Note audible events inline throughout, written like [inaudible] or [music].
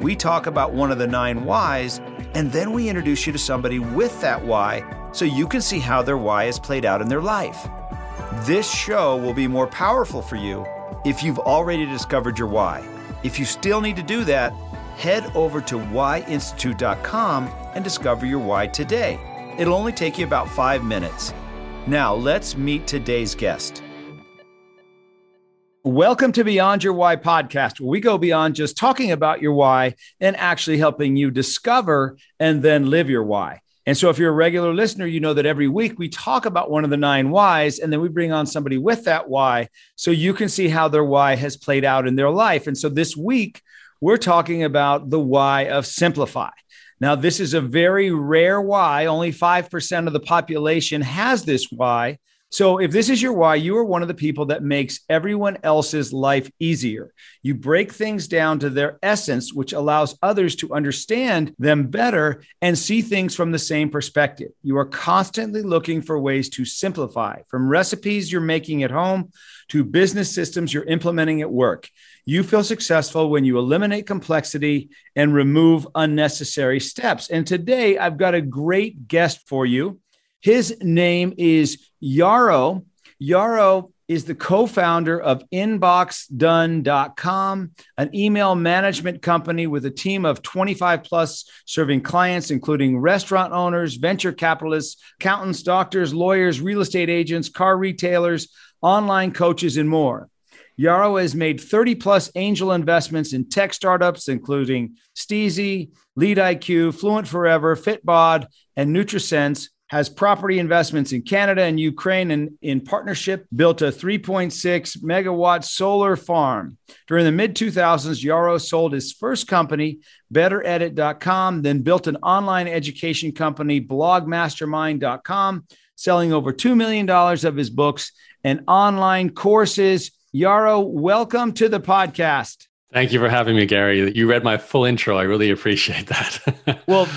we talk about one of the nine whys, and then we introduce you to somebody with that why so you can see how their why is played out in their life. This show will be more powerful for you if you've already discovered your why. If you still need to do that, head over to whyinstitute.com and discover your why today. It'll only take you about five minutes. Now, let's meet today's guest. Welcome to Beyond Your Why podcast, where we go beyond just talking about your why and actually helping you discover and then live your why. And so, if you're a regular listener, you know that every week we talk about one of the nine whys, and then we bring on somebody with that why so you can see how their why has played out in their life. And so, this week, we're talking about the why of simplify. Now, this is a very rare why. Only 5% of the population has this why. So, if this is your why, you are one of the people that makes everyone else's life easier. You break things down to their essence, which allows others to understand them better and see things from the same perspective. You are constantly looking for ways to simplify from recipes you're making at home to business systems you're implementing at work. You feel successful when you eliminate complexity and remove unnecessary steps. And today I've got a great guest for you. His name is Yaro. Yaro is the co-founder of inboxdone.com, an email management company with a team of 25 plus serving clients including restaurant owners, venture capitalists, accountants, doctors, lawyers, real estate agents, car retailers, online coaches and more. Yaro has made 30 plus angel investments in tech startups, including Steezy, LeadIQ, Fluent Forever, Fitbod, and NutriSense, has property investments in Canada and Ukraine and in partnership built a 3.6 megawatt solar farm. During the mid 2000s, Yaro sold his first company, betteredit.com, then built an online education company, blogmastermind.com, selling over $2 million of his books and online courses. Yaro, welcome to the podcast. Thank you for having me, Gary. You read my full intro. I really appreciate that. [laughs] well,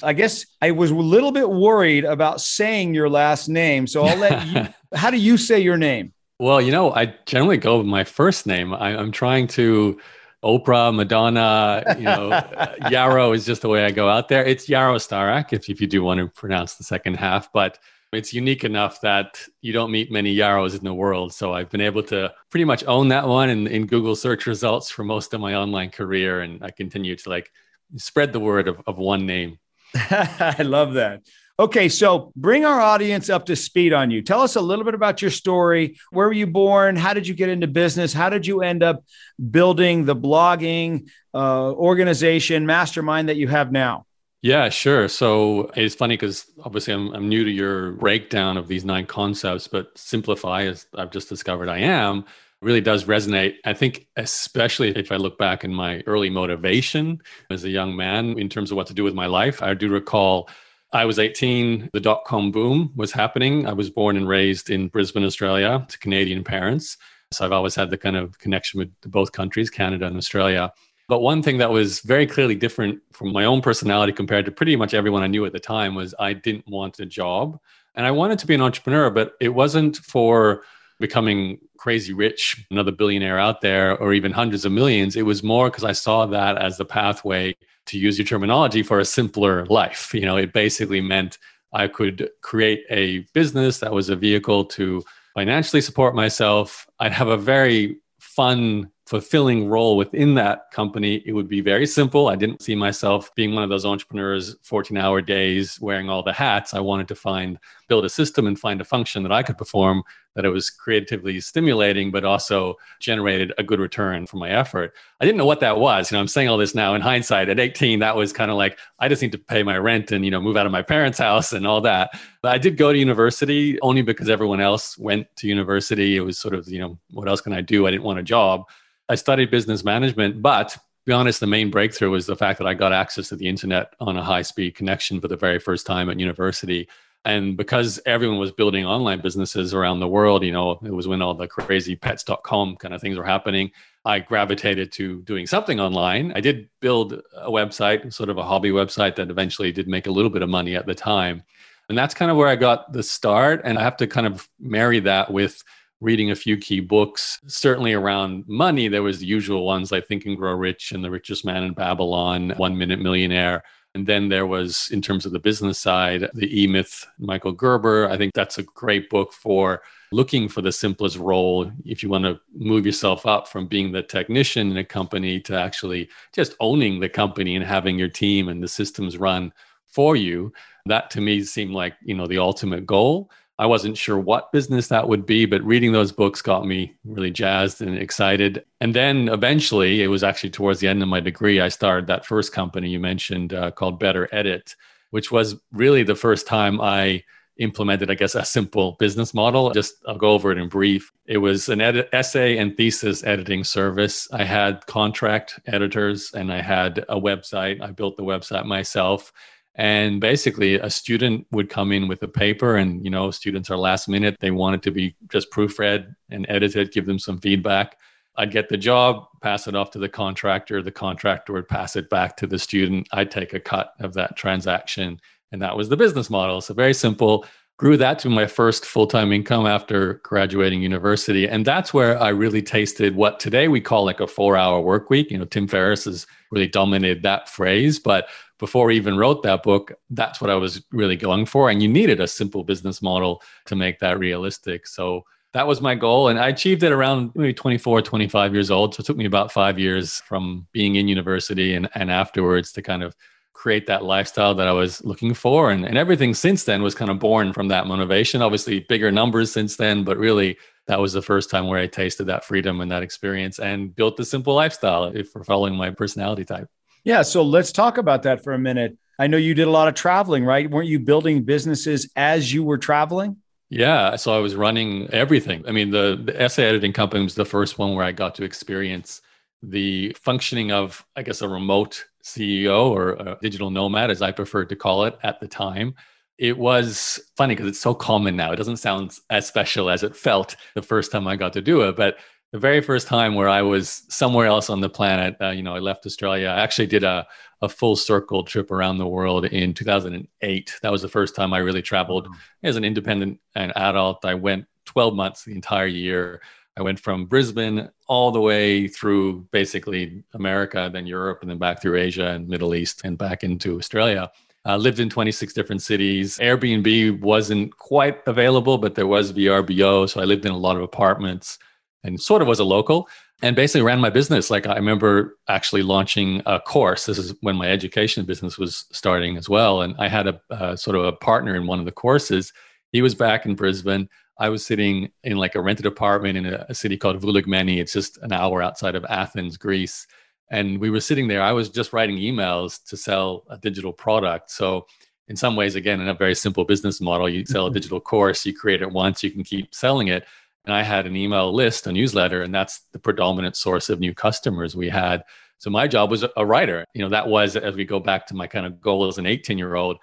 I guess I was a little bit worried about saying your last name. So I'll let you. [laughs] how do you say your name? Well, you know, I generally go with my first name. I, am trying to Oprah, Madonna, you know, [laughs] Yaro is just the way I go out there. It's Yaro Starak, if, if you do want to pronounce the second half. But it's unique enough that you don't meet many Yaros in the world. So I've been able to pretty much own that one in, in Google search results for most of my online career. And I continue to like spread the word of, of one name. [laughs] I love that. Okay, so bring our audience up to speed on you. Tell us a little bit about your story. Where were you born? How did you get into business? How did you end up building the blogging uh, organization, mastermind that you have now? Yeah, sure. So it's funny because obviously I'm, I'm new to your breakdown of these nine concepts, but simplify, as I've just discovered I am, really does resonate. I think, especially if I look back in my early motivation as a young man in terms of what to do with my life, I do recall I was 18, the dot com boom was happening. I was born and raised in Brisbane, Australia, to Canadian parents. So I've always had the kind of connection with both countries, Canada and Australia. But one thing that was very clearly different from my own personality compared to pretty much everyone I knew at the time was I didn't want a job. And I wanted to be an entrepreneur, but it wasn't for becoming crazy rich, another billionaire out there, or even hundreds of millions. It was more because I saw that as the pathway to use your terminology for a simpler life. You know, it basically meant I could create a business that was a vehicle to financially support myself. I'd have a very fun fulfilling role within that company, it would be very simple. I didn't see myself being one of those entrepreneurs, 14 hour days, wearing all the hats. I wanted to find, build a system and find a function that I could perform that it was creatively stimulating, but also generated a good return for my effort. I didn't know what that was. You know, I'm saying all this now in hindsight. At 18, that was kind of like, I just need to pay my rent and, you know, move out of my parents' house and all that. But I did go to university only because everyone else went to university. It was sort of, you know, what else can I do? I didn't want a job. I studied business management, but to be honest, the main breakthrough was the fact that I got access to the internet on a high speed connection for the very first time at university. And because everyone was building online businesses around the world, you know, it was when all the crazy pets.com kind of things were happening. I gravitated to doing something online. I did build a website, sort of a hobby website that eventually did make a little bit of money at the time. And that's kind of where I got the start. And I have to kind of marry that with reading a few key books. Certainly around money, there was the usual ones like Think and Grow Rich and The Richest Man in Babylon, One Minute Millionaire. And then there was, in terms of the business side, the E Myth, Michael Gerber. I think that's a great book for looking for the simplest role if you want to move yourself up from being the technician in a company to actually just owning the company and having your team and the systems run for you. That to me seemed like, you know, the ultimate goal. I wasn't sure what business that would be, but reading those books got me really jazzed and excited. And then eventually, it was actually towards the end of my degree, I started that first company you mentioned uh, called Better Edit, which was really the first time I implemented, I guess, a simple business model. Just I'll go over it in brief. It was an edit, essay and thesis editing service. I had contract editors and I had a website. I built the website myself and basically a student would come in with a paper and you know students are last minute. They want it to be just proofread and edited give them some feedback. I'd get the job pass it off to the contractor. The contractor would pass it back to the student. I'd take a cut of that transaction. And that was the business model. So very simple. Grew that to my first full-time income after graduating university. And that's where i really tasted what today we call like a four hour work week. You know tim ferriss has really dominated that phrase but before even wrote that book, that's what I was really going for. And you needed a simple business model to make that realistic. So that was my goal. And I achieved it around maybe 24, 25 years old. So it took me about five years from being in university and, and afterwards to kind of create that lifestyle that I was looking for. And, and everything since then was kind of born from that motivation. Obviously, bigger numbers since then, but really that was the first time where I tasted that freedom and that experience and built the simple lifestyle if we're following my personality type. Yeah. So let's talk about that for a minute. I know you did a lot of traveling, right? Weren't you building businesses as you were traveling? Yeah. So I was running everything. I mean, the, the essay editing company was the first one where I got to experience the functioning of, I guess, a remote CEO or a digital nomad, as I preferred to call it at the time. It was funny because it's so common now. It doesn't sound as special as it felt the first time I got to do it. But the very first time where I was somewhere else on the planet, uh, you know, I left Australia. I actually did a, a full circle trip around the world in 2008. That was the first time I really traveled as an independent and adult. I went 12 months the entire year. I went from Brisbane all the way through basically America, then Europe, and then back through Asia and Middle East and back into Australia. Uh, lived in 26 different cities. Airbnb wasn't quite available, but there was VRBO. So I lived in a lot of apartments and sort of was a local and basically ran my business. Like I remember actually launching a course. This is when my education business was starting as well. And I had a, a sort of a partner in one of the courses. He was back in Brisbane. I was sitting in like a rented apartment in a, a city called Vouliagmeni. It's just an hour outside of Athens, Greece. And we were sitting there. I was just writing emails to sell a digital product. So in some ways, again, in a very simple business model, you sell a mm-hmm. digital course, you create it once, you can keep selling it and I had an email list, a newsletter, and that's the predominant source of new customers we had. So my job was a writer. You know, that was as we go back to my kind of goal as an 18 year old.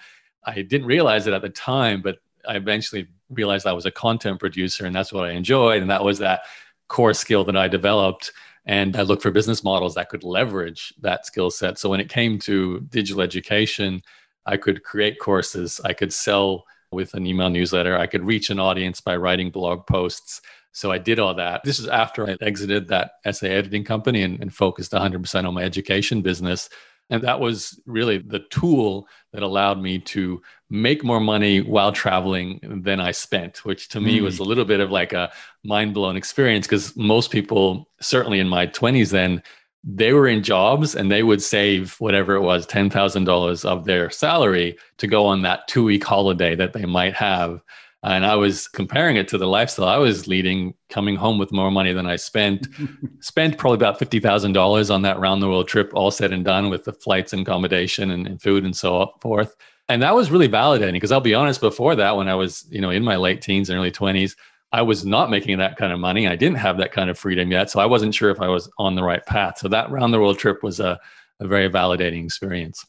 I didn't realize it at the time, but I eventually realized I was a content producer and that's what I enjoyed. And that was that core skill that I developed. And I looked for business models that could leverage that skill set. So when it came to digital education, I could create courses, I could sell with an email newsletter. I could reach an audience by writing blog posts. So I did all that. This is after I exited that essay editing company and, and focused 100% on my education business. And that was really the tool that allowed me to make more money while traveling than I spent, which to mm. me was hmm. a little bit of like a mind blown experience because most people, certainly in my 20s then, they were in jobs and they would save whatever it was $10,000 of their salary to go on that two week holiday that they might have. And I was comparing it to the lifestyle I was leading, coming home with more money than I spent. [laughs] spent probably about $50,000 on that round the world trip, all said and done with the flights and accommodation and, and food and so forth. And that was really validating because I'll be honest, before that, when I was, you know, in my late teens and early 20s, I was not making that kind of money. I didn't have that kind of freedom yet. So I wasn't sure if I was on the right path. So that round the world trip was a, a very validating experience.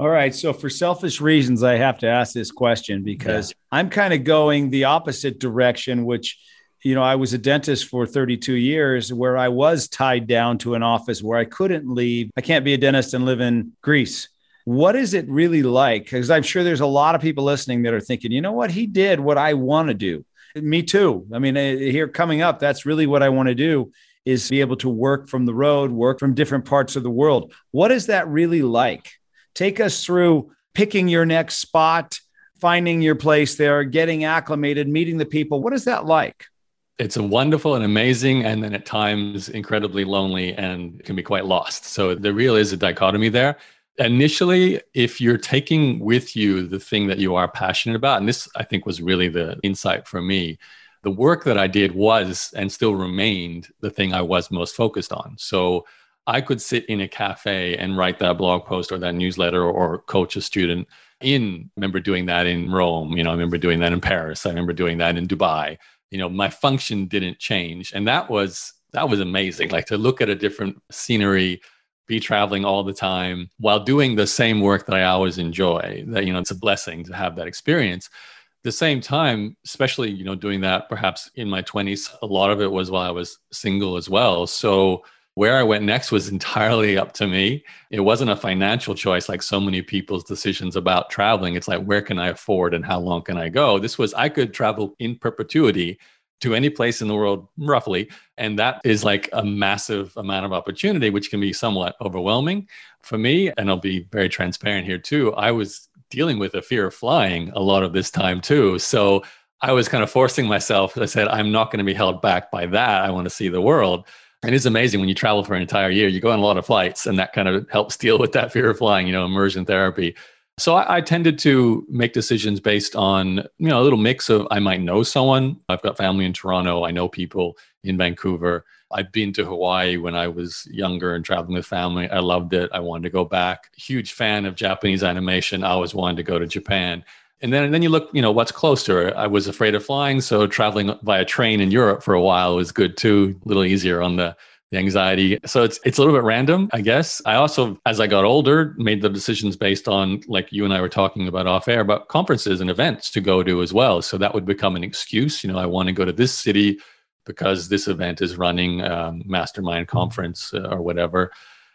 All right. So, for selfish reasons, I have to ask this question because yeah. I'm kind of going the opposite direction, which, you know, I was a dentist for 32 years where I was tied down to an office where I couldn't leave. I can't be a dentist and live in Greece. What is it really like? Because I'm sure there's a lot of people listening that are thinking, you know what? He did what I want to do. Me too. I mean, uh, here coming up, that's really what I want to do is be able to work from the road, work from different parts of the world. What is that really like? Take us through picking your next spot, finding your place there, getting acclimated, meeting the people. What is that like? It's a wonderful and amazing, and then at times incredibly lonely and can be quite lost. So there really is a dichotomy there. Initially, if you're taking with you the thing that you are passionate about, and this I think was really the insight for me, the work that I did was and still remained the thing I was most focused on. So I could sit in a cafe and write that blog post or that newsletter or, coach a student in remember doing that in Rome, you know, I remember doing that in Paris, I remember doing that in Dubai. You know, my function didn't change and that was that was amazing. Like to look at a different scenery, be traveling all the time while doing the same work that I always enjoy. That you know, it's a blessing to have that experience the same time especially you know doing that perhaps in my 20s a lot of it was while i was single as well so where I went next was [laughs] entirely up to me. It wasn't a financial choice like so many people's decisions about traveling. It's like, where can I afford and how long can I go? This was, I could travel in perpetuity to any place in the world, roughly. And that is like a massive amount of opportunity, which can be somewhat overwhelming for me. And I'll be very transparent here too. I was dealing with a fear of flying a lot of this time too. So I was kind of forcing myself. I said, I'm not going to be held back by that. I want to see the world. And It is amazing when you travel for an entire year, you go on a lot of flights, and that kind of helps deal with that fear of flying, you know, immersion therapy. So I, I, tended to make decisions based on, you know, a little mix of I might know someone. I've got family in Toronto. I know people in Vancouver. I've been to Hawaii when I was younger and traveling with family. I loved it. I wanted to go back. Huge fan of Japanese animation. I always wanted to go to Japan. And then, and then you look, you know, what's closer. I was afraid of flying, so traveling via a train in Europe for a while was good too, a little easier on the, the anxiety. So it's it's a little bit random, I guess. I also, as I got older, made the decisions based on, like you and I were talking about off air, about conferences and events to go to as well. So that would become an excuse. You know, I want to go to this city because this event is running um, mastermind conference uh, or whatever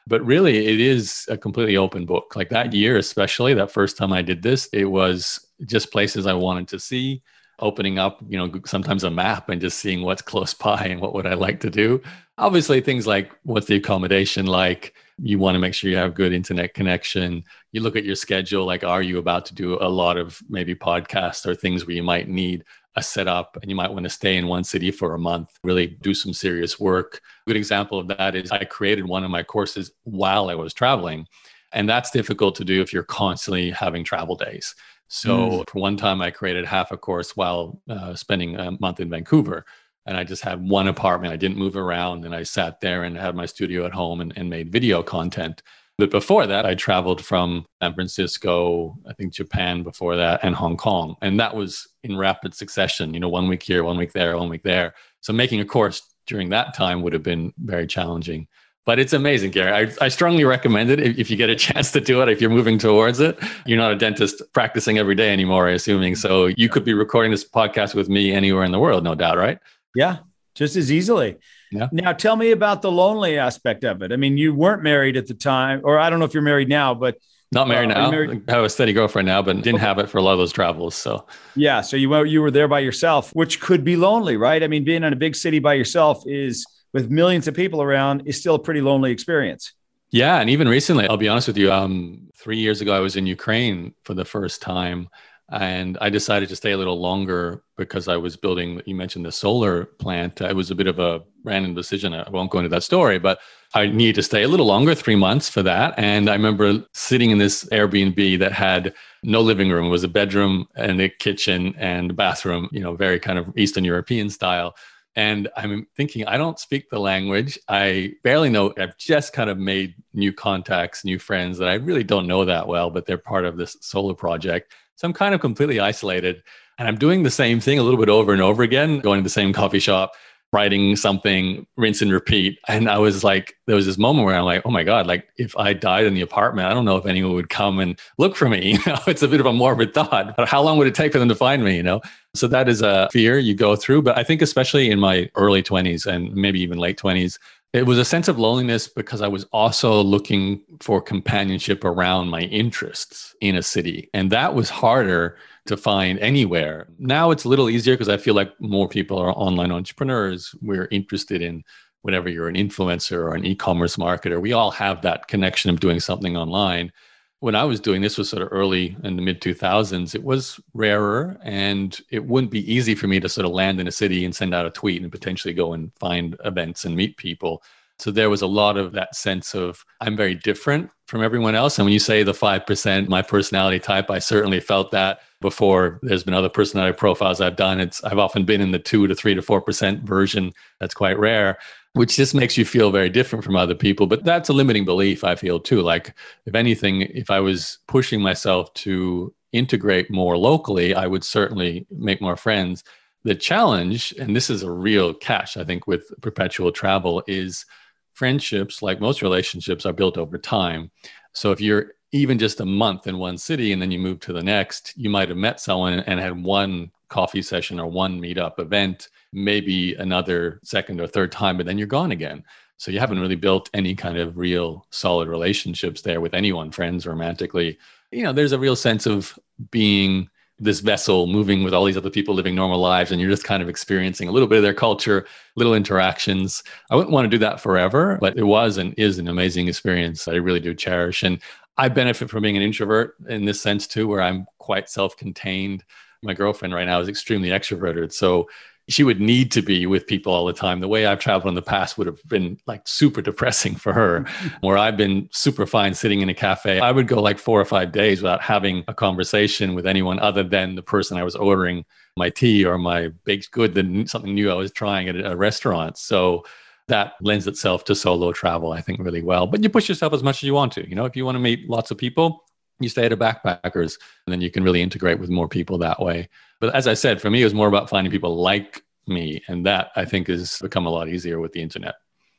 but really it is a completely open book like that year especially that first time i did this it was just places i wanted to see opening up you know sometimes a map and just seeing what's close [laughs] by and what would i like to do obviously things like what's the accommodation like you want to make sure you have good internet connection you look at your schedule like are you about to do a lot of maybe podcasts or things where you might need a setup and you might want to stay in one city for a month, really do some serious work. A good example of that is I created one of my courses while I was traveling. And that's difficult to do if you're constantly having travel days. So mm. for one time, I created half a course while uh, spending a month in Vancouver. And I just had one apartment. I didn't move around. And I sat there and had my studio at home and, and made video content. But before that, I traveled from San Francisco, I think Japan before that, and Hong Kong. And that was in rapid succession, you know, one week here, one week there, one week there. So making a course during that time would have been very challenging. But it's amazing, Gary. I, I strongly recommend it if, if you get a [laughs] chance to do it, if you're moving towards it. You're not a dentist practicing every day anymore, I assuming. So you could be recording this podcast with me anywhere in the world, no doubt, right? Yeah, just as easily. Yeah. Now, tell me about the lonely aspect of it. I mean, you weren't married at the time, or I don't know if you're married now, but not married uh, now. Married? I have a steady girlfriend now, but didn't have it for a lot of those travels. So yeah, so you were you were there by yourself, which could be lonely, right? I mean, being in a big city by yourself is with millions of people around is still a pretty lonely experience. Yeah, and even recently, I'll be honest with you. Um, three years ago, I was in Ukraine for the first time, and I decided to stay a little longer because I was building. You mentioned the solar plant. It was a bit of a random decision. I won't go into that story, but I needed to stay a little longer, three months for that. And I remember sitting in this Airbnb that had no living room. It was a bedroom and a kitchen and bathroom. You know, very kind of Eastern European style. And I'm thinking, I don't speak the language. I barely know. I've just kind of made new contacts, new friends that I really don't know that well, but they're part of this solo project. So I'm kind of completely isolated. And I'm doing the same thing a little bit over and over again, going to the same coffee shop, writing something, rinse and repeat. And I was like, there was this moment where I'm like, oh my God, like if I died in the apartment, I don't know if anyone would come and look for me. [laughs] You know, it's a bit of a morbid thought. But how long would it take for them to find me? You know? So that is a fear you go through. But I think especially in my early 20s and maybe even late 20s, it was a sense of loneliness because I was also looking for companionship around my interests in a city. And that was harder to find anywhere. Now it's a little easier because I feel like more people are online entrepreneurs. We're interested in whenever you're an influencer or an e-commerce marketer. We all have that connection of doing something online. When I was doing this was sort of early in the mid 2000s, it was rarer and it wouldn't be easy for me to sort of land in a city and send out a tweet and potentially go and find events and meet people. So there was a lot of that sense of I'm very different from everyone else. And when you say the 5%, my personality type, I certainly felt that before. There's been other personality profiles I've done. It's I've often been in the two to three to four percent version. That's quite rare, which just makes you feel very different from other people. But that's a limiting belief, I feel too. Like if anything, if I was pushing myself to integrate more locally, I would certainly make more friends. The challenge, and this is a real catch, I think, with perpetual travel, is friendships, like most relationships, are built over time. So if you're even just a month in one city and then you move to the next, you might have met someone and had one coffee session or one meetup event, maybe another second or third time, but then you're gone again. So you haven't really built any kind of real solid relationships there with anyone, friends, romantically. You know, there's a real sense of being this vessel moving with all these other people living normal lives and you're just kind of experiencing a little bit of their culture little interactions. I wouldn't want to do that forever but it was and is an amazing experience i really do cherish. And i benefit from being an introvert in this sense too where i'm quite self-contained. My girlfriend right now is extremely extroverted so she would need to be with people all the time. The way I've traveled in the past would have been like super depressing for her, [laughs] where I've been super fine sitting in a cafe. I would go like four or five days without having a conversation with anyone other than the person I was ordering my tea or my baked good, than something new I was trying at a restaurant. So that lends itself to solo travel, I think, really well. But you push yourself as much as you want to. You know, if you want to meet lots of people, you stay at a backpackers and then you can really integrate with more people that way. But as I said, for me, it was more about finding people like me. And that I think has become a lot easier with the internet.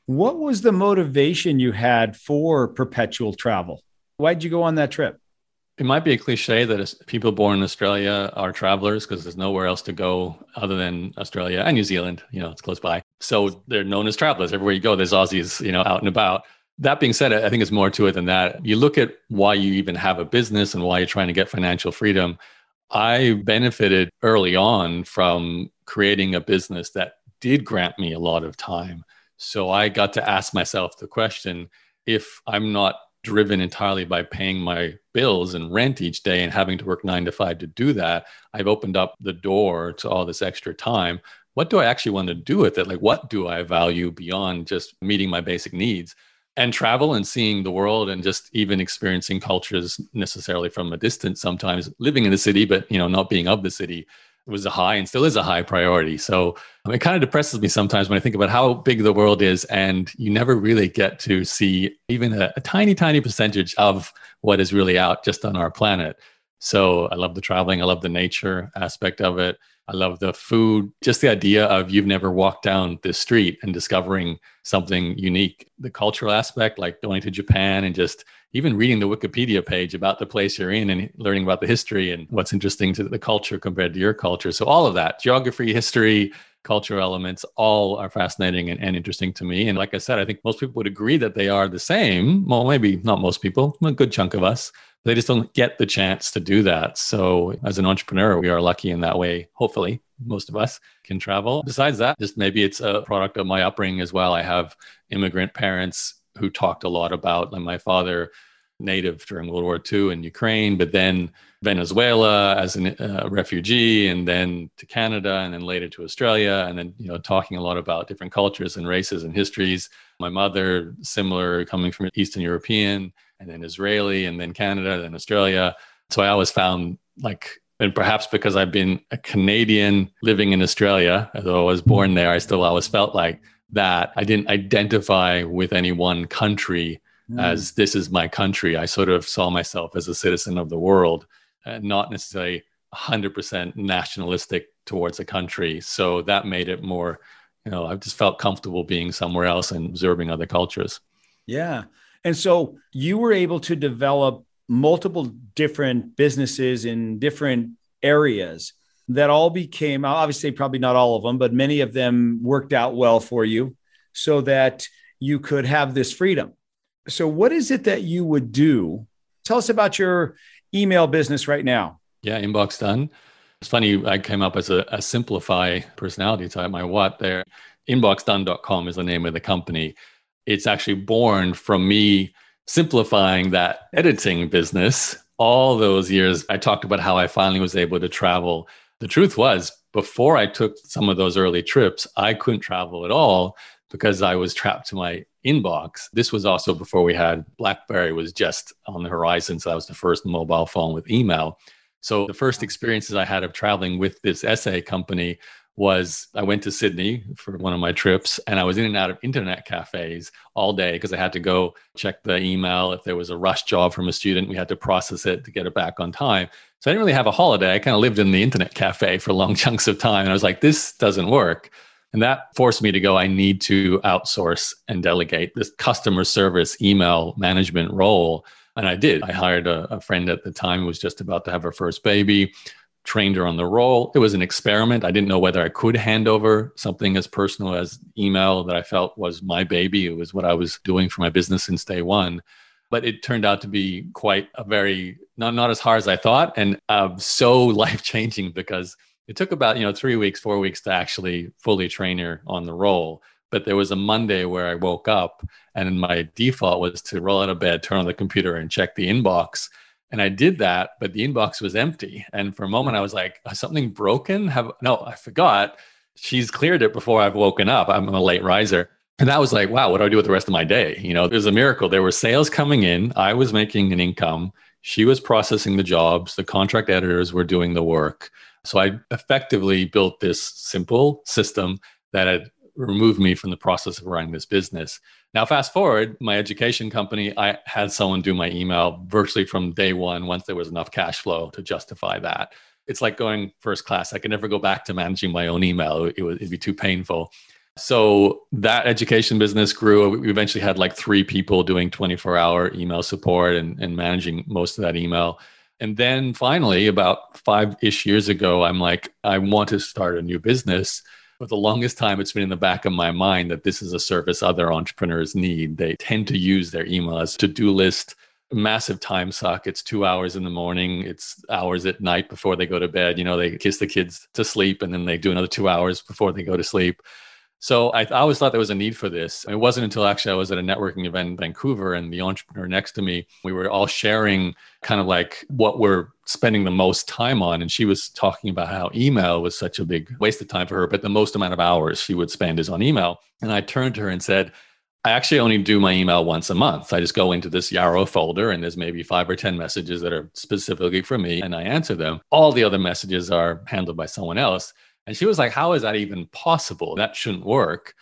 What was the motivation you had for perpetual travel? Why'd you go on that trip? It might be a cliche that people born in Australia are travelers because there's nowhere else to go other than Australia and New Zealand. You know, it's close by. So they're known as travelers. Everywhere you go, there's Aussies, you know, out and about. That being said, I think it's more to it than that. You look at why you even have a business and why you're trying to get financial freedom. I benefited early on from creating a business that did grant me a lot of time. So I got to ask myself the question if I'm not driven entirely by paying my bills and rent each day and having to work nine to five to do that, I've opened up the door to all this extra time. What do I actually want to do with it? Like, what do I value beyond just meeting my basic needs? And travel and seeing the world and just even experiencing cultures necessarily from a distance sometimes living in the city but you know not being of the city was a high and still is a high priority. So it kind of depresses me sometimes when i think about how big the world is and you never really get to see even a, a tiny tiny percentage of what is really out just on our planet so i love the traveling i love the nature aspect of it I love the food, just the idea of you've never walked down this street and discovering something unique. The cultural aspect, like going to Japan and just even reading the Wikipedia page about the place you're in and learning about the history and what's interesting to the culture compared to your culture. So, all of that geography, history, cultural elements all are fascinating and, and, interesting to me. And like I said, I think most people would agree that they are the same. Well, maybe not most people, a good chunk of us. They just don't get the chance to do that. So, as an entrepreneur, we are lucky in that way. Hopefully, most of us can travel. Besides that, just maybe it's a product of my upbringing as well. I have immigrant parents who talked a lot about, like my father, native during World War II in Ukraine, but then Venezuela as a uh, refugee, and then to Canada, and then later to Australia, and then you know talking a lot about different cultures and races and histories. My mother, similar, coming from Eastern European and then Israeli and then Canada, then Australia. So I always found like, and perhaps because I've been a Canadian living in Australia, although I was born there, I still always felt like that I didn't identify with any one country mm. as this is my country. I sort of saw myself as a citizen of the world, and not necessarily 100% nationalistic towards a country. So that made it more, you know, I just felt comfortable being somewhere else and observing other cultures. Yeah. And so you were able to develop multiple different businesses in different areas that all became obviously probably not all of them, but many of them worked out well for you so that you could have this freedom. So, what is it that you would do? Tell us about your email business right now. Yeah, Inbox Done. It's funny, I came up as a, a simplify personality type, my what there. Inboxdone.com is the name of the company. It's actually born from me simplifying that editing business all those years. I talked about how I finally was able to travel. The truth was, before I took some of those early trips, I couldn't travel at all because I was trapped to my inbox. This was also before we had BlackBerry was just on the horizon, so that was the first mobile phone with email. So the first experiences I had of traveling with this essay company was I went to Sydney for one of my trips and I was in and out of internet cafes all day because I had to go check the email. If there was a rush job from a student, we had to process it to get it back on time. So I didn't really have a holiday. I kind of lived in the internet cafe for long [laughs] chunks of time. And I was like, this doesn't work. And that forced me to go, I need to outsource and delegate this customer service email management role. And I did. I hired a, a friend at the time who was just about to have her first baby trained her on the role. It was an experiment. I didn't know whether I could hand over something as personal as email that I felt was my baby. It was what I was doing for my business since day one. But it turned out to be quite a very not not as hard as I thought, and uh, so [laughs] life changing because it took about you know three weeks, four weeks to actually fully train her on the role. But there was a Monday where I woke up and my default was to roll out of bed, turn on the computer, and check the inbox and I did that, but the inbox was empty. And for a moment, I was like, something broken? Have no, I forgot. She's cleared it before I've woken up. I'm a late riser. And that was like, wow, what do I do with the rest of my day? You know, there's a miracle. There were sales coming in. I was making an income. She was processing the jobs. The contract editors were doing the work. So I effectively built this simple system that had removed me from the process of running this business. Now, fast forward, my education company, I had someone do my email virtually from day one once there was enough cash flow to justify that. It's like going first class. I could never go back to managing my own email, it would it'd be too painful. So that education business grew. We eventually had like three people doing 24 hour email support and, and managing most of that email. And then finally, about five ish years ago, I'm like, I want to start a new business for the longest time, it's been in the back of my mind that this is a service other entrepreneurs need. They tend to use their email as to do list, massive time suck. It's two hours in the morning, it's hours at night before they go to bed. You know, they kiss the kids to sleep and then they do another two hours before they go to sleep. So I, I, always thought there was a need for this. It wasn't until actually I was at a networking event in Vancouver and the entrepreneur next to me, we were all sharing kind of like what we're spending the most time on. And she was talking about how email was such a big waste of time for her, but the most amount of hours she would spend is on email. And I turned to her and said, I actually only do my email once a month. I just go into this Yaro folder and there's maybe five or 10 messages that are specifically for me and I answer them. All the other messages are handled by someone else. And she was like, How is that even possible? That shouldn't work.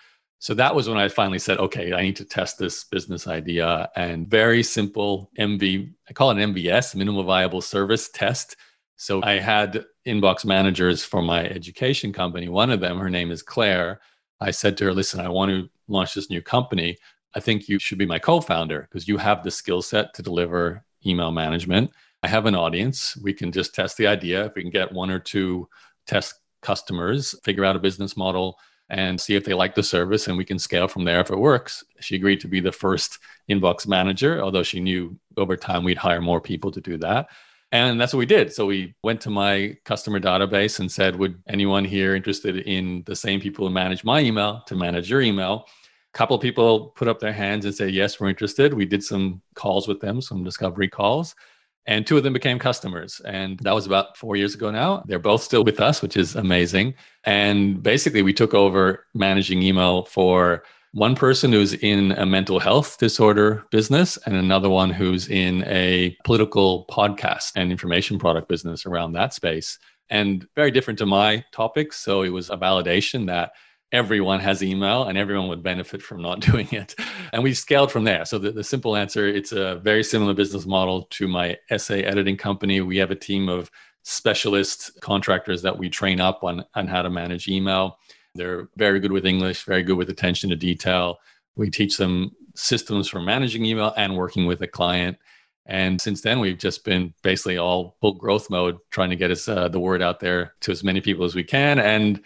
So that was when I finally said, okay, I need to test this business idea and very simple MV, I call it an MVS, minimal viable service test. So I had inbox managers for my education company. One of them, her name is Claire. I said to her, listen, I want to launch this new company. I think you should be my co founder because you have the skill set to deliver email management. I have an audience. We can just test the idea. If we can get one or two test customers, figure out a business model, and see if they like the service, and we can scale from there if it works. She agreed to be the first inbox manager, although she knew over time we'd hire more people to do that. And that's what we did. So we went to my customer database and said, Would anyone here interested in the same people who manage my email to manage your email? A couple of people put up their hands and say, Yes, we're interested. We did some calls with them, some discovery calls and two of them became customers. And that was about four years ago now. They're both still with us which is amazing. And basically we took over managing email for one person who's in a mental health disorder business and another one who's in a political podcast and information product business around that space. And very different to my topics so it was a validation that everyone has email and everyone would benefit from not [laughs] doing it. And we scaled from there. So the, the simple answer, it's a very similar business model to my essay editing company. We have a team of specialist contractors that we train up on, on how to manage email. They're very good with English, very good with attention to detail. We teach them systems for managing email and working with a client. And since then, we've just been basically all full growth mode, trying to get us uh, the word out there to as many people as we can. And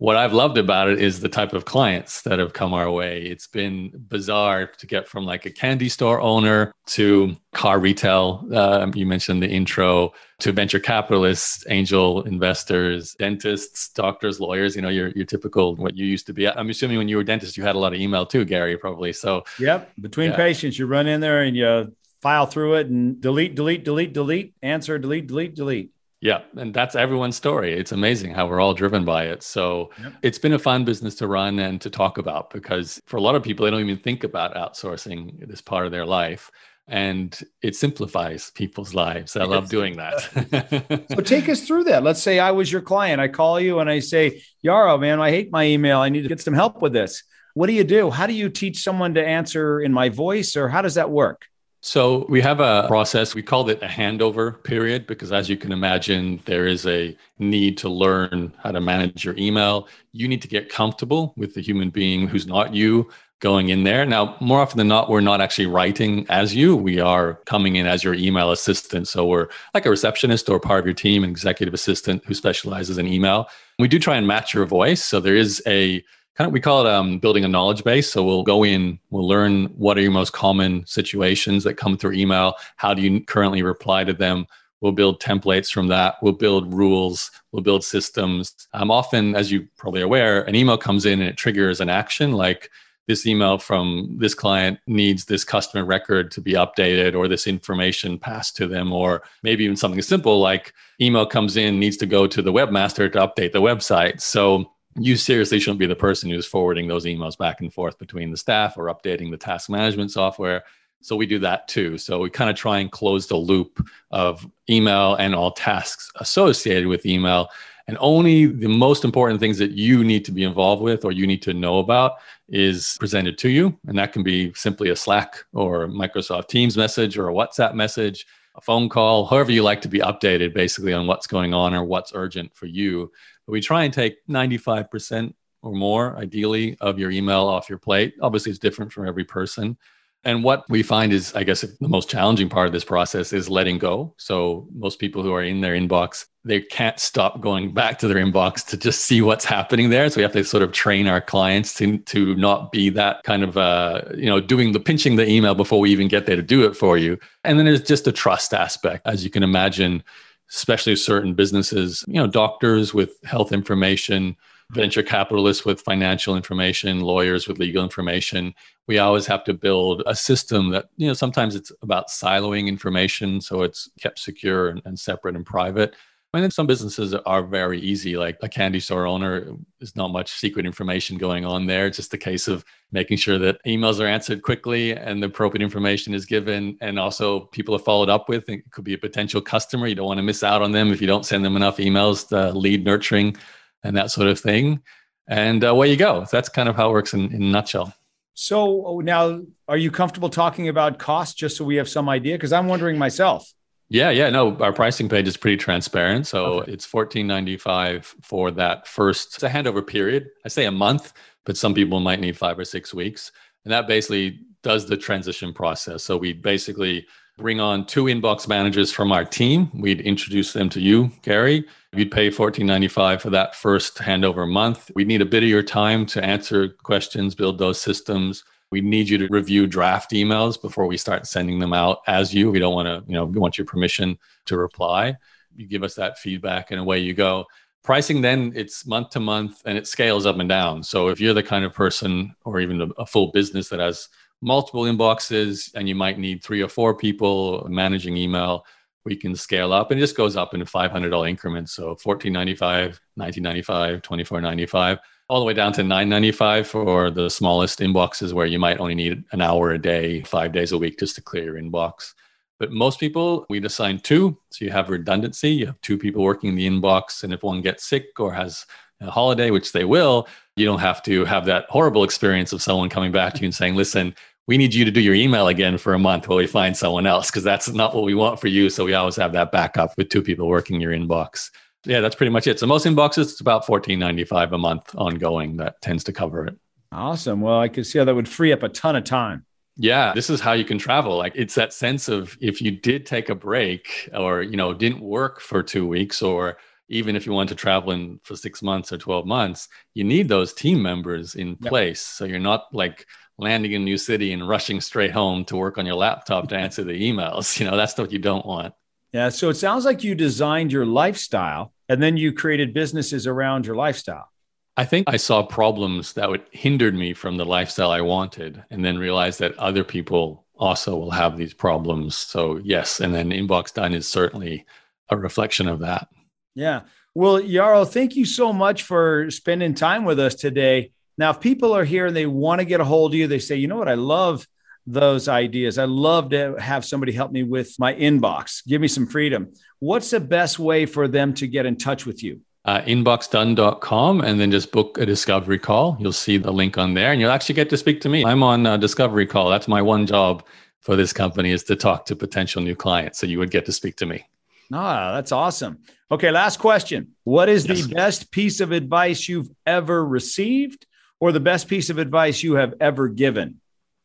what I've loved about it is the type of clients that have come our way. It's been bizarre to get from like a candy store owner to car retail. Uh, you mentioned the intro to venture capitalists, angel investors, dentists, doctors, lawyers. You know, your your typical what you used to be. I'm assuming when you were a dentist, you had a lot of email too, Gary, probably. So yep, between yeah. patients, you run in there and you file through it and delete, delete, delete, delete, answer, delete, delete, delete. Yeah, and that's everyone's story. It's amazing how we're all driven by it. So yep. it's been a fun business to run and to talk about because for a lot of people, they don't even think about outsourcing this part of their life. And it simplifies people's lives. I love doing that. so take us through that. Let's say I was your client. I call you and I say, Yaro, man, I hate my email. I need to get some help with this. What do you do? How do you teach someone to answer in my voice or how does that work? So we have a process. We called it a handover period because, as you can imagine, there is a need to learn how to manage your email. You need to get comfortable with the human being who's not you going in there. Now, more often than not, we're not actually writing as you. We are coming in as your email assistant. So we're like a receptionist or part of your team, an executive assistant who specializes in email. We do try and match your voice. So there is a kind of we call it um, building a knowledge base. So we'll go in we'll learn what are your most common situations that come through email. How do you currently reply to them? We'll build templates from that. We'll build rules. We'll build systems. Um, often as you probably aware an email comes in and it triggers an action like this email from this client needs this customer record to be updated or this information passed to them or maybe even something simple like email comes in needs to go to the webmaster to update the website. So you seriously shouldn't be the person who's forwarding those emails back and forth between the staff or updating the task management software. So we do that too. So we kind of try and close the loop of email and all tasks associated with email. And only the most important things that you need to be involved with or you need to know about is presented to you. And that can be simply a Slack or Microsoft Teams message or a WhatsApp message, a phone call, however you like to be updated basically on what's going on or what's urgent for you. But we try and take 95% or more, ideally, of your email off your plate. Obviously, it's different from every person. And what we find is, I guess, the most challenging part of this process is letting go. So, most people who are in their inbox, they can't stop going back to their inbox to just see what's happening there. So, we have to sort of train our clients to, to not be that kind of, uh, you know, doing the pinching the email before we even get there to do it for you. And then there's just a trust aspect. As you can imagine, especially certain businesses, you know, doctors with health information, venture capitalists with financial information, lawyers with legal information. We always have to build a system that, you know, sometimes it's about siloing information so it's kept secure and, and separate and private. And then some businesses are very easy, like a candy store owner, there's not much secret information going on there. It's just a case of making sure that emails are answered quickly and the appropriate information is given. And also, people are followed up with. It could be a potential customer. You don't want to miss out on them if you don't send them enough emails, the lead nurturing and that sort of thing. And uh, away you go. That's kind of how it works in, in a nutshell. So oh, now, are you comfortable talking about cost just so we have some idea? Because I'm wondering myself. Yeah, yeah, no, our pricing page is pretty transparent. So okay. it's fourteen ninety five for that first. It's a handover period. I say a month, but some people might need five or six weeks, and that basically does the transition process. So we basically bring on two inbox managers from our team. We'd introduce them to you, Gary. You'd pay fourteen ninety five for that first handover month. We'd need a bit of your time to answer questions, build those systems we need you to review draft emails before we start sending them out as you. We don't want to, you know, we want your permission to reply. You give us that feedback and away you go. Pricing then it's month to month and it scales up and down. So if you're the kind of person or even a, full business that has multiple inboxes and you might need three or four people managing email, we can scale up and it just goes up in $500 increments. So 1495, 1995, 2495 all the way down to 995 for the smallest inboxes where you might only need an hour a day, five days a week just to clear your inbox. But most people, we'd assign two. So you have redundancy. You have two people working in the inbox. And if one gets sick or has a holiday, which they will, you don't have to have that horrible experience of someone coming back to you and saying, listen, we need you to do your email again for a month while we find someone else because that's not what we want for you. So we always have that backup with two people working your inbox. Yeah, that's pretty much it. So most inboxes, it's about fourteen ninety five a month ongoing. That tends to cover it. Awesome. Well, I could see how that would free up a ton of time. Yeah, this is how you can travel. Like it's that sense of if you did take a break or, you know, didn't work for 2 weeks or even if you want to travel in for 6 months or 12 months, you need those team members in place. So you're not like landing in a new city and rushing straight home to work on your laptop to [laughs] answer the emails. You know, that's what you don't want. Yeah, so it sounds like you designed your lifestyle and then you created businesses around your lifestyle. I think I saw problems that would hindered me from the lifestyle I wanted, and then realized that other people also will have these problems. So yes, and then inbox done is certainly a reflection of that. Yeah. Well, Yaro, thank you so much for spending time with us today. Now, if people are here and they want to get a hold of you, they say, you know what, I love those ideas. I love to have somebody help me with my inbox. Give me some freedom. What's the best way for them to get in touch with you? uh, inboxdone.com and then just book a discovery call. You'll see the link on there and you'll actually get to speak to me. I'm on a discovery call. That's my one job for this company is to talk to potential new clients. So you would get to speak to me. Ah, that's awesome. Okay, last question. What is yes. the best piece of advice you've ever received or the best piece of advice you have ever given?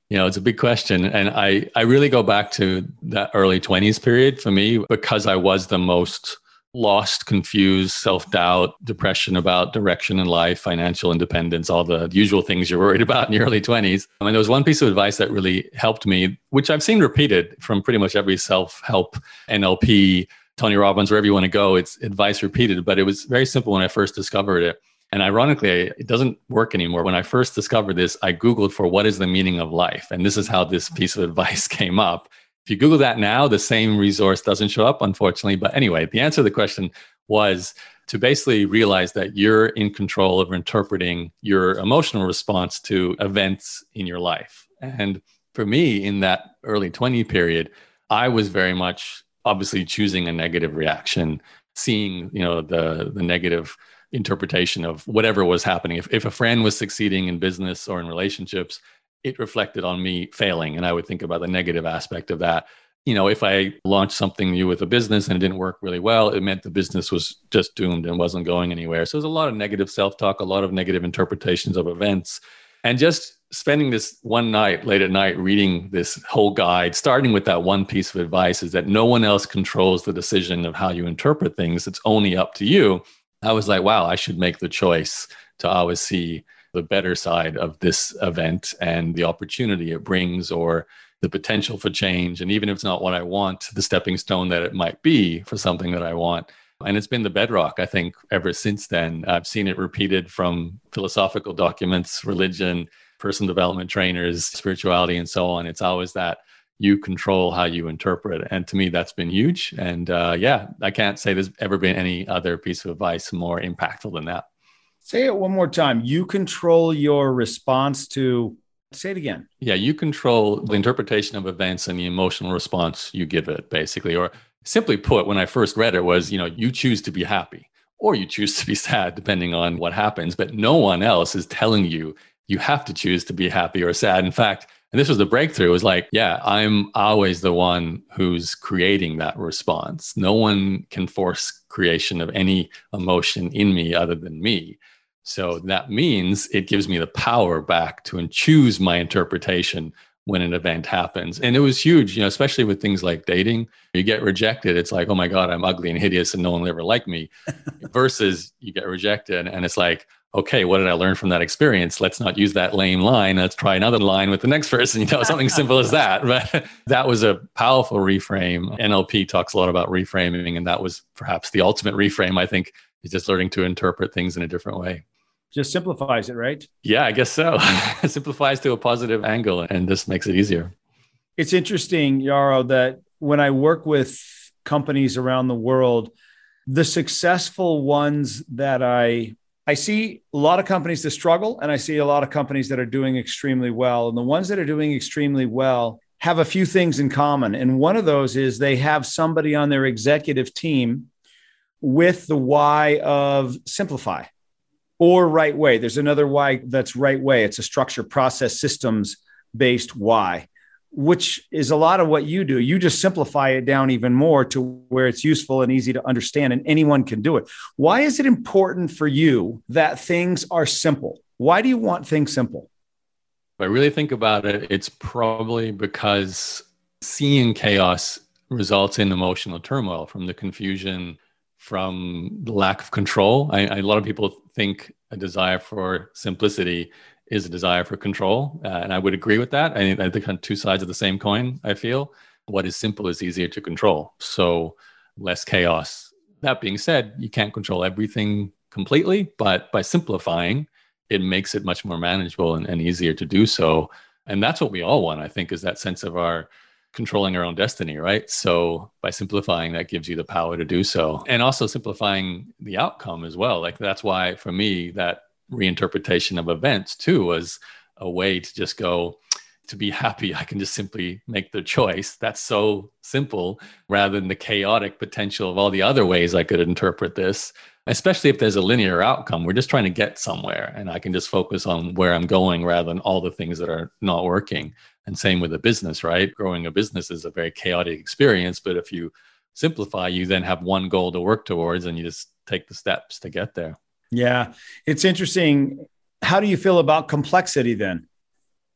You know, it's a big question. And I, I really go back to that early 20s period for me because I was the most lost, confused, self doubt, depression about direction in life, financial independence, all the usual things you're worried [laughs] about in your early 20s. I mean, there was one piece of advice that really helped me, which I've seen repeated from pretty much every self help, NLP, Tony Robbins, wherever you want to go. It's advice repeated, but it was very simple when I first discovered it. And ironically, it doesn't work anymore. When I first discovered this, I Googled for what is the meaning of life. And this is how this piece of [laughs] advice came up. If you Google that now, the same resource doesn't show up, unfortunately. But anyway, the answer to the question was to basically realize that you're in control of interpreting your emotional response to events in your life. And for me, in that early 20 period, I was very much obviously choosing a negative reaction, seeing, you know, the the negative interpretation of whatever was happening. If, if a friend was succeeding in business or in relationships, it reflected on me failing. And I would think about the negative aspect of that. You know, if I launched something new with a business and it didn't work really well, it meant the business was just doomed and wasn't going anywhere. So there's a lot of negative self talk, a lot of negative interpretations of events. And just spending this one night, late at night, reading this whole guide, starting with that one piece of advice is that no one else controls the decision of how you interpret things. It's only up to you. I was like, wow, I should make the choice to always see the better side of this event and the opportunity it brings or the potential for change. And even if it's not what I want, the stepping stone that it might be for something that I want. And it's been the bedrock, I think, ever since then. I've seen it repeated from philosophical documents, religion, personal development trainers, spirituality, and so on. It's always that you control how you interpret. And to me, that's been huge. And uh, yeah, I can't say there's ever been any other piece of advice more impactful than that. Say it one more time. You control your response to, say it again. Yeah, you control the interpretation of events and the emotional response you give it, basically. Or simply put, when I first read it, was, you know, you choose to be happy or you choose to be [laughs] sad, depending on what happens. But no one else is telling you you have to choose to be happy or sad. In fact, and this was the breakthrough was like, yeah, I'm always the one who's creating that response. No one can force creation of any emotion in me other than me. So that means it gives me the power back to choose my interpretation when an event happens. And it was huge, you know, especially with things like dating. You get rejected, it's like, oh my God, I'm ugly and hideous and no one will ever like me. [laughs] Versus you get rejected and it's like, okay, what did I learn from that experience? Let's not use that lame line. Let's try another line with the next [laughs] person, you know, something simple as that. [laughs] But that was a powerful reframe. NLP talks a lot about reframing, and that was perhaps the ultimate reframe, I think, is just learning to interpret things in a different way just simplifies it, right? Yeah, I guess so. [laughs] it simplifies to a positive angle and this makes it easier. It's interesting, Yaro, that when I work with companies around the world, the successful ones that I I see a lot of companies that struggle and I see a lot of companies that are doing extremely well. And the ones that are doing extremely well have a few things in common. And one of those is they have somebody on their executive team with the why of simplify or right way. There's another why that's right way. It's a structure, process, systems based why, which is a lot of what you do. You just simplify it down even more to where it's useful and easy to understand, and anyone can do it. Why is it important for you that things are simple? Why do you want things simple? If I really think about it, it's probably because seeing chaos results in emotional turmoil from the confusion, from lack of control. A lot of people think a desire for simplicity is a desire for control. Uh, and I would agree with that. I, think on two sides of the same coin, I feel what is simple is easier to control. So less chaos. That being said, you can't control everything completely, but by simplifying, it makes it much more manageable and, and easier to do so. And that's what we all want, I think, is that sense of our controlling our own destiny, right? So by simplifying, that gives you the power to do so. And also simplifying the outcome as well. Like that's why for me, that reinterpretation of events too was a way to just go, to be happy, I can just simply make the choice. That's so simple rather than the chaotic potential of all the other ways I could interpret this, especially if there's a linear outcome. We're just trying to get somewhere and I can just focus on where I'm going rather than all the things that are not working. And same with a business, right? Growing a business is a very chaotic experience, but if you simplify, you then have one goal to work towards and you just take the steps to get there. Yeah. It's interesting. How do you feel about complexity then?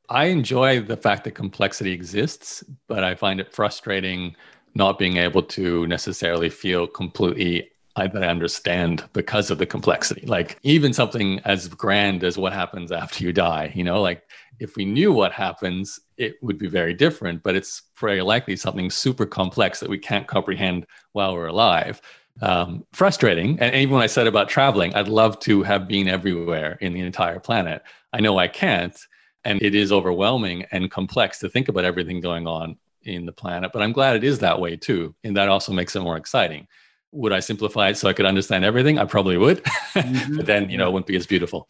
I enjoy the fact that complexity exists, but I find it frustrating not being able to necessarily feel completely that I understand because of the complexity. Like even something as grand as what happens after you die, you know, like if we knew what happens, it would be very different, but it's very likely something super complex that we can't comprehend while we're alive. Um, frustrating. And even when I said about traveling, I'd love to have been everywhere in the entire planet. I know I can't. And it is overwhelming and complex to think about everything going on in the planet. But I'm glad it is that way too. And that also makes it more exciting. Would I simplify it so I could understand everything? I probably would. [laughs] Mm-hmm. but then, you know, it wouldn't be as beautiful.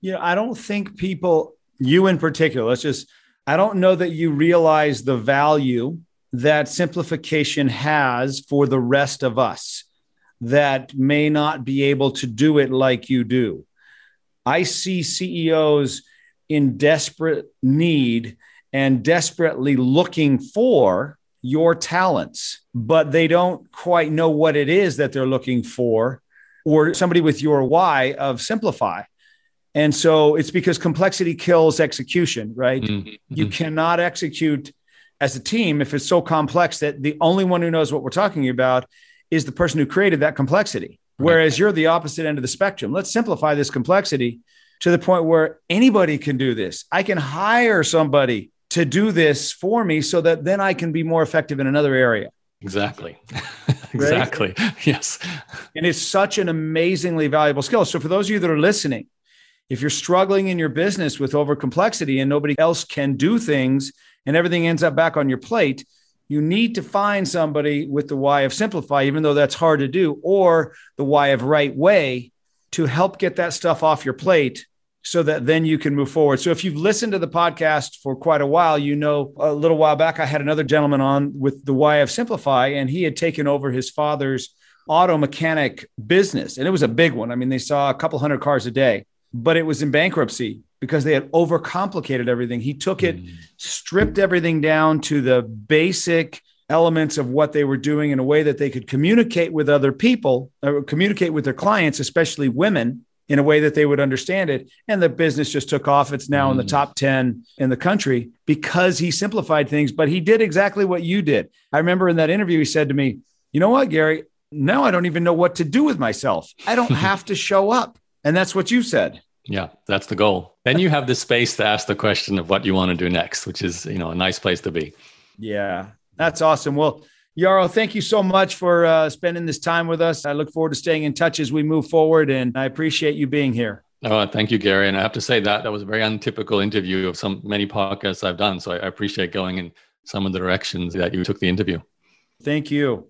Yeah, I don't think people you in particular, let's just, I don't know that you realize the value that simplification has for the rest of us that may not be able to do it like you do. I see CEOs in desperate need and desperately looking for your talents, but they don't quite know what it is that they're looking for, or somebody with your why of simplify. And so it's because complexity kills execution, right? Mm-hmm. You cannot execute as a team if it's so complex that the only one who knows what we're talking about is the person who created that complexity. Whereas you're the opposite end of the spectrum. Let's simplify this complexity to the point where anybody can do this. I can hire somebody to do this for me so that then I can be more effective in another area. Exactly. [laughs] exactly. Yes. And it's such an amazingly valuable skill. So, for those of you that are listening, if you're struggling in your business with over complexity and nobody else can do things and everything ends up back on your plate, you need to find somebody with the why of simplify, even though that's hard to do, or the why of right way to help get that stuff off your plate so that then you can move forward. So if you've listened to the podcast for quite a while, you know a little while back I had another gentleman on with the why of simplify and he had taken over his father's auto mechanic business and it was a big one. I mean they saw a couple hundred cars a day but it was in bankruptcy because they had overcomplicated everything. He took it, mm. stripped everything down to the basic elements of what they were doing in a way that they could communicate with other people, or communicate with their clients, especially women, in a way that they would understand it. And the business just took off. It's now mm. in the mm. top 10 in the country because he simplified things, but he did exactly what you did. I remember in that interview, he said to me, You know what, Gary? Now I don't even know what to do with myself. I don't [laughs] have to show up. And that's what you said. Yeah, that's the goal. Then you have the space to ask the question of what you want to do next, which is, you know, a nice place to be. Yeah, that's awesome. Well, Yaro, thank you so much for uh, spending this time with us. I look forward to staying in touch as we move forward, and I appreciate you being here. Oh, thank you, Gary. And I have to say that that was a very untypical interview of some many podcasts I've done. So I appreciate going in some of the directions that you took the interview. Thank you.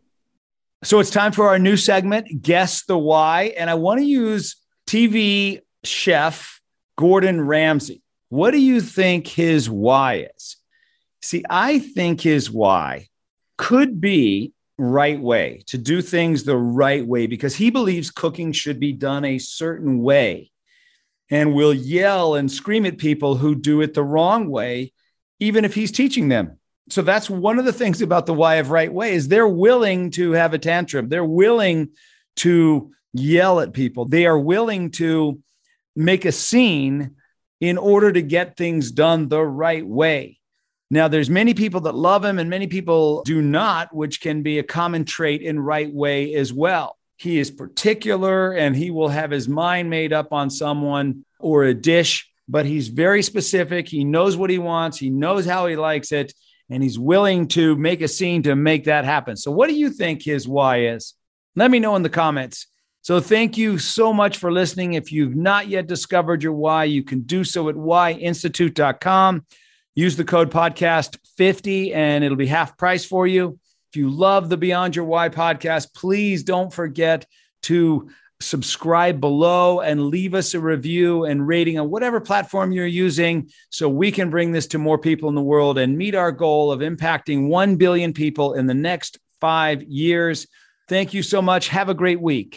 So it's time for our new segment, Guess the Why. And I want to use TV chef Gordon Ramsay. What do you think his why is? See, I think his why could be right way to do things the right way because he believes cooking should be done a certain way and will yell and scream at people who do it the wrong way even if he's teaching them. So that's one of the things about the why of right way is they're willing to have a tantrum. They're willing to yell at people. They are willing to make a scene in order to get things done the right way. Now, there's many people that love him and many people do not, which can be a common trait in right way as well. He is particular and he will have his mind made up on someone or a dish, but he's very specific. He knows what he wants, he knows how he likes it, and he's willing to make a scene to make that happen. So, what do you think his why is? Let me know in the comments. So, thank you so much for listening. If you've not yet discovered your why, you can do so at whyinstitute.com. Use the code podcast 50 and it'll be half price for you. If you love the Beyond Your Why podcast, please don't forget to subscribe below and leave us a review and rating on whatever platform you're using so we can bring this to more people in the world and meet our goal of impacting 1 billion people in the next five years. Thank you so much. Have a great week.